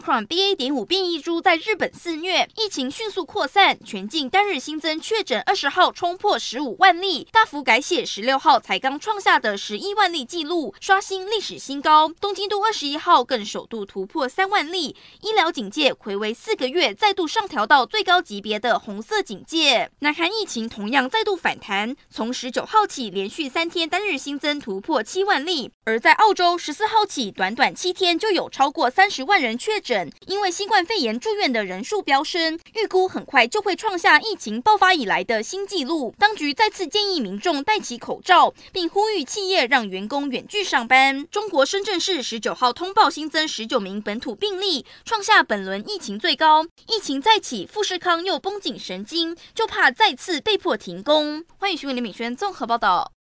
Cron BA. 点五变异株在日本肆虐，疫情迅速扩散，全境单日新增确诊二十号冲破十五万例，大幅改写十六号才刚创下的十一万例纪录，刷新历史新高。东京都二十一号更首度突破三万例，医疗警戒回违四个月再度上调到最高级别的红色警戒。南韩疫情同样再度反弹，从十九号起连续三天单日新增突破七万例，而在澳洲十四号起短短七天就有超过三十万人确诊，因为新冠肺炎住院的人数飙升，预估很快就会创下疫情爆发以来的新纪录。当局再次建议民众戴起口罩，并呼吁企业让员工远距上班。中国深圳市十九号通报新增十九名本土病例，创下本轮疫情最高。疫情再起，富士康又绷紧神经，就怕再次被迫停工。欢迎询问林敏轩综合报道。